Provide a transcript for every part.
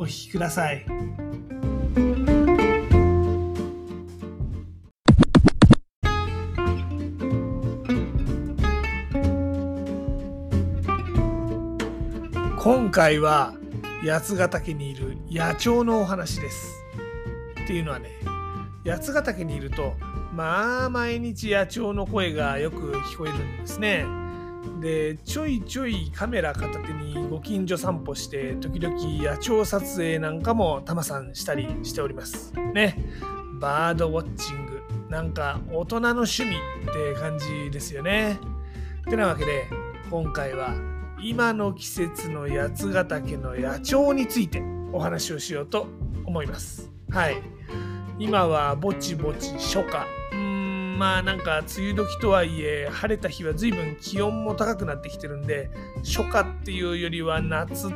お聞きください。今回は八ヶ岳にいる野鳥のお話です。っていうのはね八ヶ岳にいるとまあ毎日野鳥の声がよく聞こえるんですね。でちょいちょいカメラ片手にご近所散歩して時々野鳥撮影なんかもタマさんしたりしております。ねバードウォッチングなんか大人の趣味って感じですよね。てなわけで今回は今の季節の八ヶ岳の野鳥についてお話をしようと思います。はい。今はぼちぼち初夏。まあなんか梅雨時とはいえ晴れた日は随分気温も高くなってきてるんで初夏っていうよりは夏っ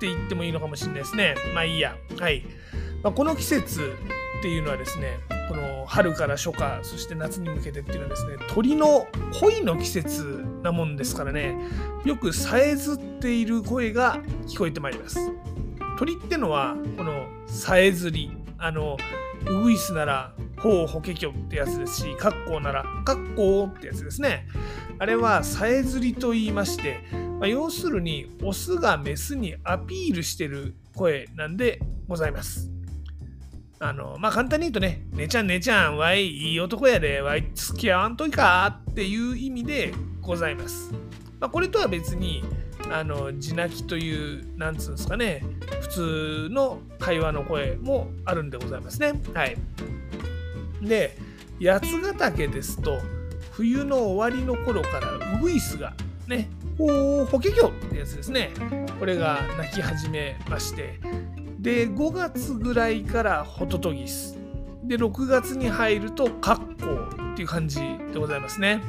て言ってもいいのかもしれないですね。まあいいや。はい。まあ、この季節っていうのはですねこの春から初夏そして夏に向けてっていうのはですね鳥の恋の季節なもんですからねよくさえずっている声が聞こえてまいります鳥ってのはこのさえずりあのウグイスならほうほけきょってやつですしカッコウならカッコウってやつですねあれはさえずりと言いまして、まあ、要するにオスがメスにアピールしてる声なんでございますあの、まあ、簡単に言うとね、ねちゃんねちゃん、わい、いい男やで、わい、付き合わんといかっていう意味でございます。まあ、これとは別に、あの、地鳴きという、なんつうんですかね、普通の会話の声もあるんでございますね。はい。で、八ヶ岳ですと、冬の終わりの頃からウグイスがね、ほうほけきょってやつですね。これが鳴き始めまして、で5月ぐらいからホトトギスで6月に入るとカッコウっていう感じでございますね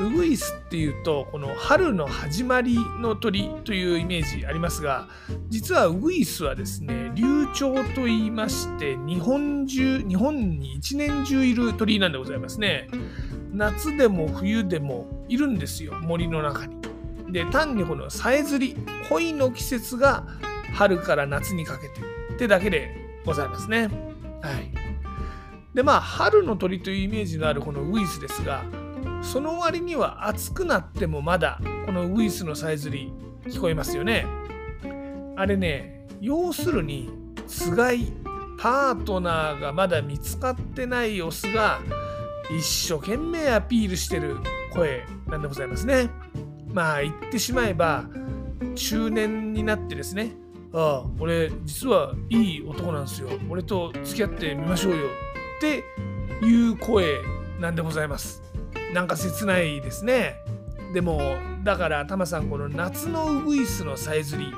ウグイスっていうとこの春の始まりの鳥というイメージありますが実はウグイスはですね流鳥と言いまして日本中日本に一年中いる鳥なんでございますね夏でも冬でもいるんですよ森の中にで単にこのさえずり恋の季節が春から夏にかけてってだけでございますね。はい。でまあ春の鳥というイメージのあるこのウグイスですがその割には暑くなってもまだこのウグイスのさえずり聞こえますよね。あれね要するにつがいパートナーがまだ見つかってないオスが一生懸命アピールしてる声なんでございますね。まあ言ってしまえば中年になってですねああ俺実はいい男なんですよ俺と付き合ってみましょうよっていう声なんでございますなんか切ないですね。でもだからタマさんこの夏のウグイスのさえずり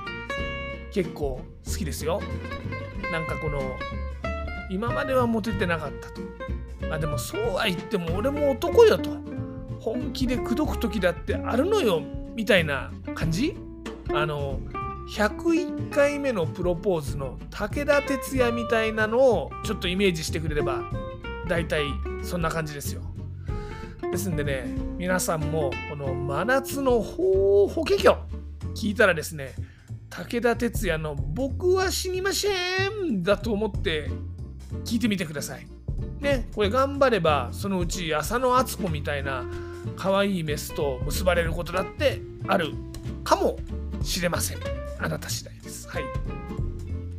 結構好きですよ。なんかこの今まではモテてなかったと。まあでもそうは言っても俺も男よと。本気で口説く時だってあるのよみたいな感じ？あの101回目のプロポーズの武田鉄矢みたいなのをちょっとイメージしてくれれば大体そんな感じですよ。ですんでね皆さんもこの真夏のほうほけきょ聞いたらですね武田鉄矢の「僕は死にません」だと思って聞いてみてください。ねこれ頑張ればそのうち浅野敦子みたいな可愛いメスと結ばれることだってあるかもしれません。あなた次第です。はい。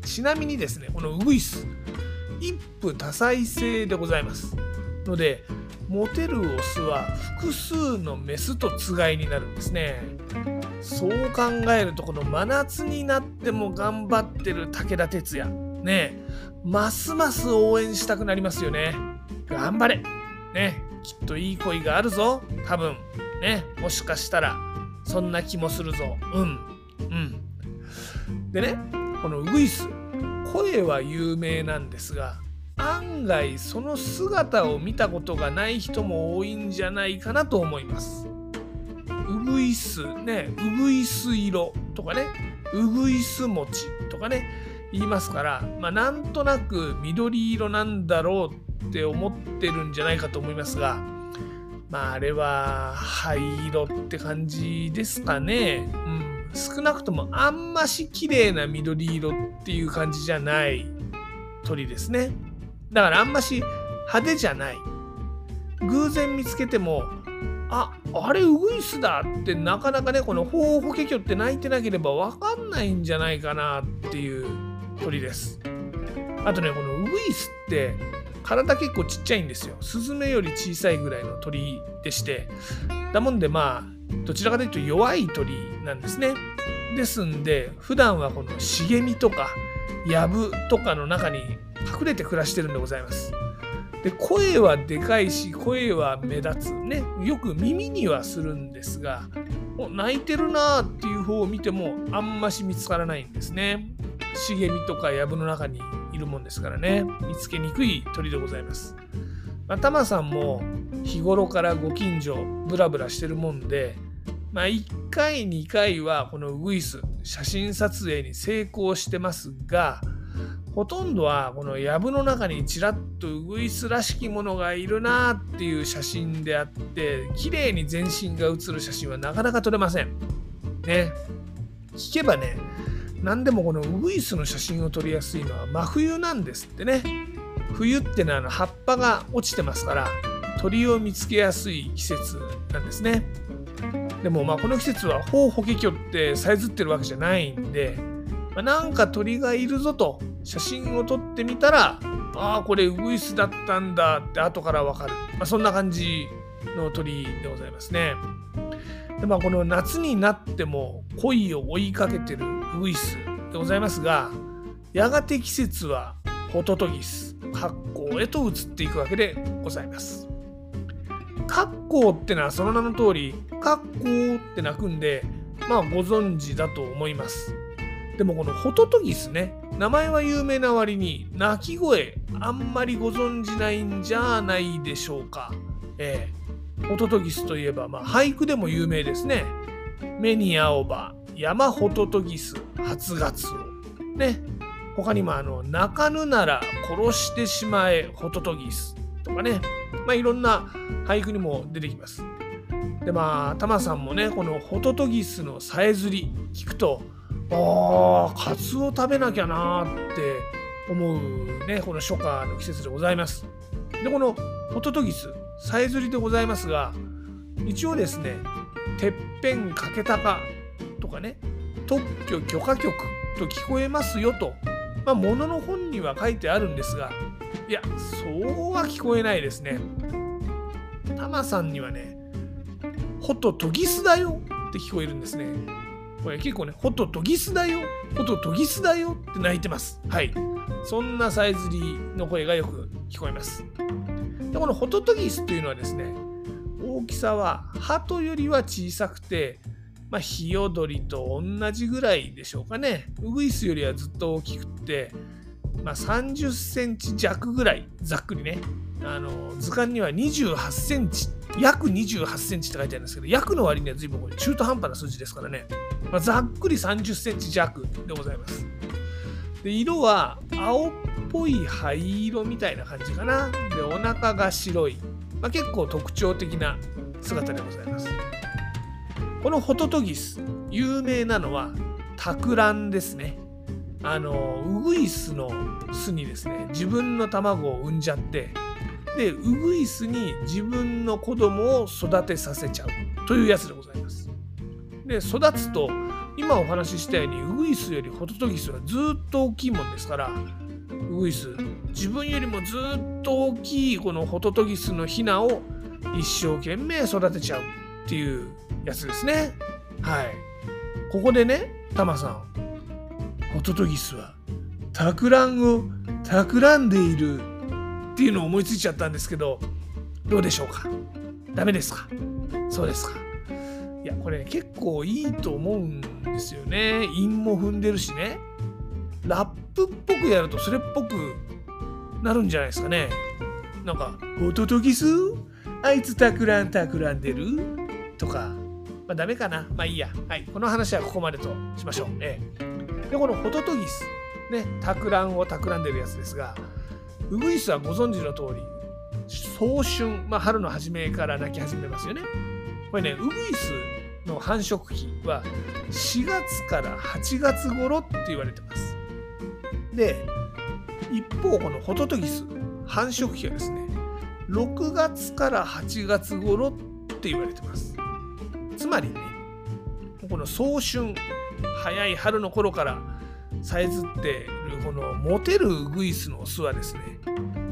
ちなみにですね、このウグイス、一夫多妻制でございます。ので、モテるオスは複数のメスとつがいになるんですね。そう考えると、この真夏になっても頑張ってる武田鉄矢、ねますます応援したくなりますよね。頑張れねきっといい恋があるぞ。多分。ねもしかしたら、そんな気もするぞ。うん。うん。でね、このウグイス、声は有名なんですが案外その姿を見たことがない人も多いんじゃないかなと思います。うぐいすねうぐいす色とかねうぐいす餅とかね言いますから、まあ、なんとなく緑色なんだろうって思ってるんじゃないかと思いますがまああれは灰色って感じですかね。うん、少なくともあんまし綺麗な緑色っていう感じじゃない鳥ですね。だからあんまし派手じゃない。偶然見つけてもああれウグイスだってなかなかねこのホウホケキョって鳴いてなければ分かんないんじゃないかなっていう鳥です。あとねこのウグイスって体結構ちっちゃいんですよ。スズメより小さいぐらいの鳥でして。だもんでまあ、どちらかというと弱い鳥なんですね。ですんで、普段はこの茂みとか、藪とかの中に隠れて暮らしてるんでございます。で声はでかいし声は目立つねよく耳にはするんですが泣いてるなーっていう方を見てもあんまし見つからないんですね茂みとか藪の中にいるもんですからね見つけにくい鳥でございます。まあ、タマさんも日頃からご近所ブラブラしてるもんで、まあ、1回2回はこのウグイス写真撮影に成功してますがほとんどはこの藪の中にちらっとウグイスらしきものがいるなっていう写真であって綺麗に全身が写る写真はなかなか撮れません。ね。聞けばね何でもこのウグイスの写真を撮りやすいのは真冬なんですってね冬ってのはあの葉っぱが落ちてますから鳥を見つけやすい季節なんですねでもまあこの季節はホウホケキョってさえずってるわけじゃないんで、まあ、なんか鳥がいるぞと写真を撮ってみたらああこれウグイスだったんだって後からわかる、まあ、そんな感じの鳥でございますね。でまあ、この夏になっても恋を追いかけてるウグイスでございますがやがて季節はホトトギス格好へと移っていくわけでございます。格好ってのはその名の通り格好って鳴くんでまあご存知だと思います。でもこのホトトギスね名前は有名な割に鳴き声あんまりご存じないんじゃないでしょうか。ええホトトギスといえば、まあ、俳句でも有名ですね。目に青葉、山ホトトギス、初ガツオ。ね。他にも、あの、泣かぬなら殺してしまえ、ホトトギス。とかね。まあ、いろんな俳句にも出てきます。で、まあ、タマさんもね、このホトトギスのさえずり聞くと、ああ、カツオ食べなきゃなって思うね、この初夏の季節でございます。で、このホトトギス、さえずりでございますが一応ですね「てっぺんかけたか」とかね「特許許可局」と聞こえますよと、まあ、ものの本には書いてあるんですがいやそうは聞こえないですね。タマさんにはね「ホトトギスだよ」って聞こえるんですね。これ結構ね、ホトトギスだよ、ホトトギスだよって泣いてます。はい。そんなさえずりの声がよく聞こえます。でこのホトトギスというのはですね大きさはハトよりは小さくて、まあ、ヒヨドリと同じぐらいでしょうかねウグイスよりはずっと大きくて、まあ、30センチ弱ぐらいざっくりねあの図鑑には28センチ約28センチって書いてあるんですけど約の割には随分これ中途半端な数字ですからね、まあ、ざっくり30センチ弱でございますで色は青っぽい灰色みたいな感じかな。で、お腹が白い。まあ、結構特徴的な姿でございます。このホトトギス、有名なのはタクランですね。あの、ウグイスの巣にですね、自分の卵を産んじゃって、で、ウグイスに自分の子供を育てさせちゃうというやつでございます。で、育つと、今お話ししたようにウグイスよりホトトギスはずっと大きいもんですからウグイス自分よりもずっと大きいこのホトトギスのヒナを一生懸命育てちゃうっていうやつですねはいここでねタマさんホトトギスはたくらんを企んでいるっていうのを思いついちゃったんですけどどうでしょうか？ダメですか？そうですか？いやこれ結構いいと思うんですよね韻も踏んでるしねラップっぽくやるとそれっぽくなるんじゃないですかね。なんか、ホトトギスあいつたくらんたくらんでる？とか、まあダメかな。まあいいや。はい。この話はここまでとしましょう。ええ。で、このホトトギス、ね、たくらんをたくらんでるやつですが、ウグイスはご存知の通り、早春、まあ春の初めから鳴き始めますよね。これね、ウグイスの繁殖期は4月から8月頃って言われてます。で、一方、このホトトギス、繁殖期はですね、6月から8月頃って言われてます。つまりね、この早春、早い春の頃からさえずっているこのモテるウグイスの巣はですね、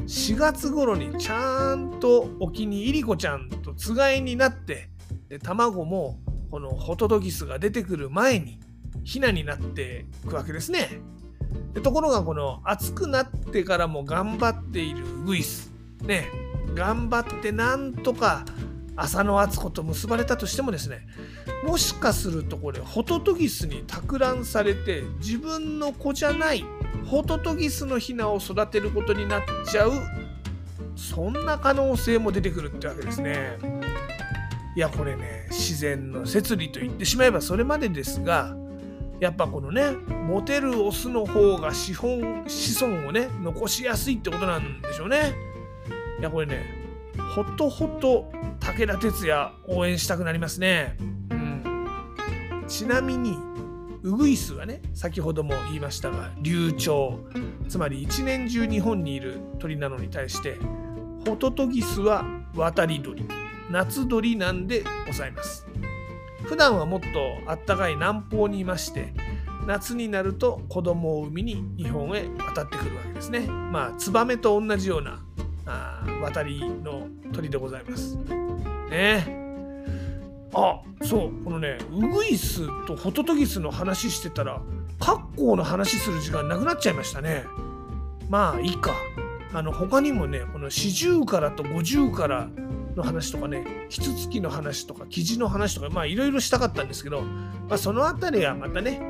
4月頃にちゃんと沖にイリコちゃんとつがいになってで卵もこのホトトギスが出てくる前にヒナになっていくわけですね。でところがこの暑くなってからも頑張っているウグイスね頑張ってなんとか浅野敦子と結ばれたとしてもですねもしかするとこれホトトギスに托卵されて自分の子じゃないホトトギスのヒナを育てることになっちゃうそんな可能性も出てくるってわけですね。いやこれね自然の摂理と言ってしまえばそれまでですがやっぱこのねモテるオスの方が資本子孫をね残しやすいってことなんでしょうねいやこれねほとほと武田鉄矢応援したくなりますね。うん。ちなみにウグイスはね先ほども言いましたが流鳥つまり一年中日本にいる鳥なのに対してホトトギスは渡り鳥。夏鳥なんでございます。普段はもっとあったかい南方にいまして夏になると子供を産みに日本へ渡ってくるわけですね。まあツバメと同じようなあ渡りの鳥でございます。ね。あそうこのねウグイスとホトトギスの話してたら格好の話する時間なくなっちゃいましたね。まあいいか。あの他にもねこの四十からと五十からの話とかね、キツツキの話とか、キジの話とか、まあいろいろしたかったんですけど、まあそのあたりはまたね、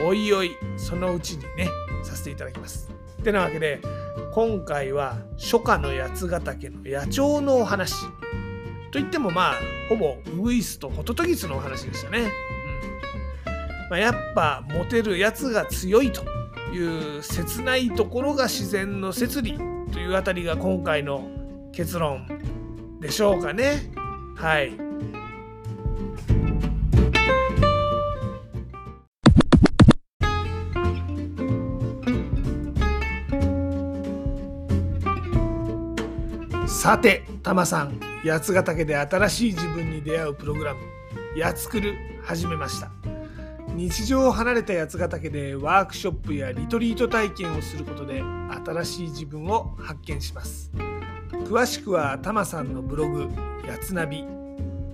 おいおい、そのうちにね、させていただきます。ってなわけで、今回は初夏の八ヶ岳の野鳥のお話。といってもまあ、ほぼウグイスとホトトギスのお話でしたね。うんまあ、やっぱモテるやつが強いという切ないところが自然の摂理というあたりが今回の結論でしょうかね。はい。さて、たまさん、八ヶ岳で新しい自分に出会うプログラム、やつくる始めました。日常を離れた八ヶ岳でワークショップやリトリート体験をすることで新しい自分を発見します。詳しくはタマさんのブログやつナビ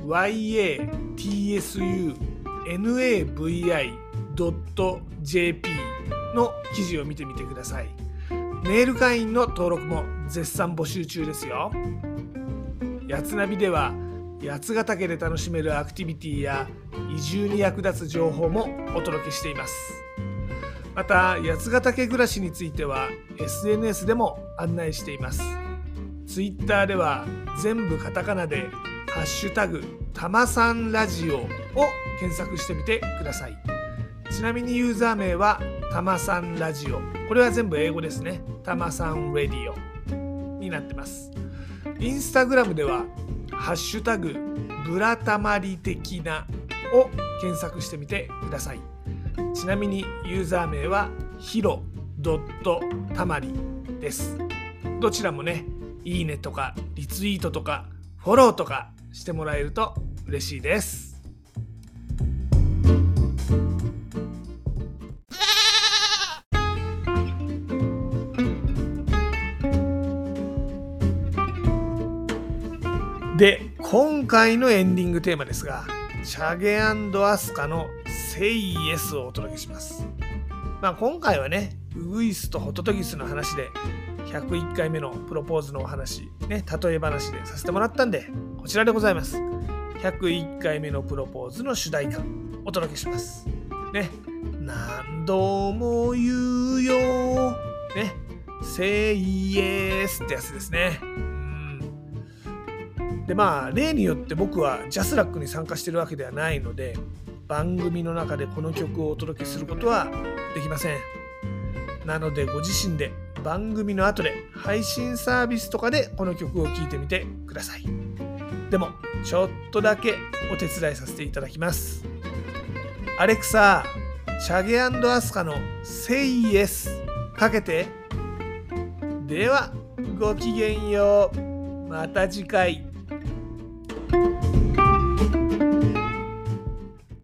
yatsunavi.jp の記事を見てみてくださいメール会員の登録も絶賛募集中ですよ。やつナビでは八ヶ岳で楽しめるアクティビティや移住に役立つ情報もお届けしています。また八ヶ岳暮らしについては SNS でも案内しています。Twitter では全部カタカナで「ハッシュタグたまさんラジオ」を検索してみてください。ちなみにユーザー名はたまさんラジオ。これは全部英語ですね。たまさんラディオ。になってます。インスタグラムでは「ハッシュタグブラタマリ的な」を検索してみてください。ちなみにユーザー名はヒロドットたまりです。どちらもねいいねとかリツイートとかフォローとかしてもらえると嬉しいです。で今回のエンディングテーマですがチャゲアスカの「セイエス」をお届けします。まあ、今回はねウグイスとホトトギスの話で101回目のプロポーズのお話、ね、例え話でさせてもらったんで、こちらでございます。101回目のプロポーズの主題歌、お届けします。ね。何度も言うよ。ね。Say yes ってやつですね。で、まあ、例によって僕はジャスラックに参加してるわけではないので、番組の中でこの曲をお届けすることはできません。なので、ご自身で番組の後で配信サービスとかでこの曲を聴いてみてください。でも、ちょっとだけお手伝いさせていただきます。アレクサ、チャゲアスカの Say Yes かけて。では、ごきげんよう。また次回。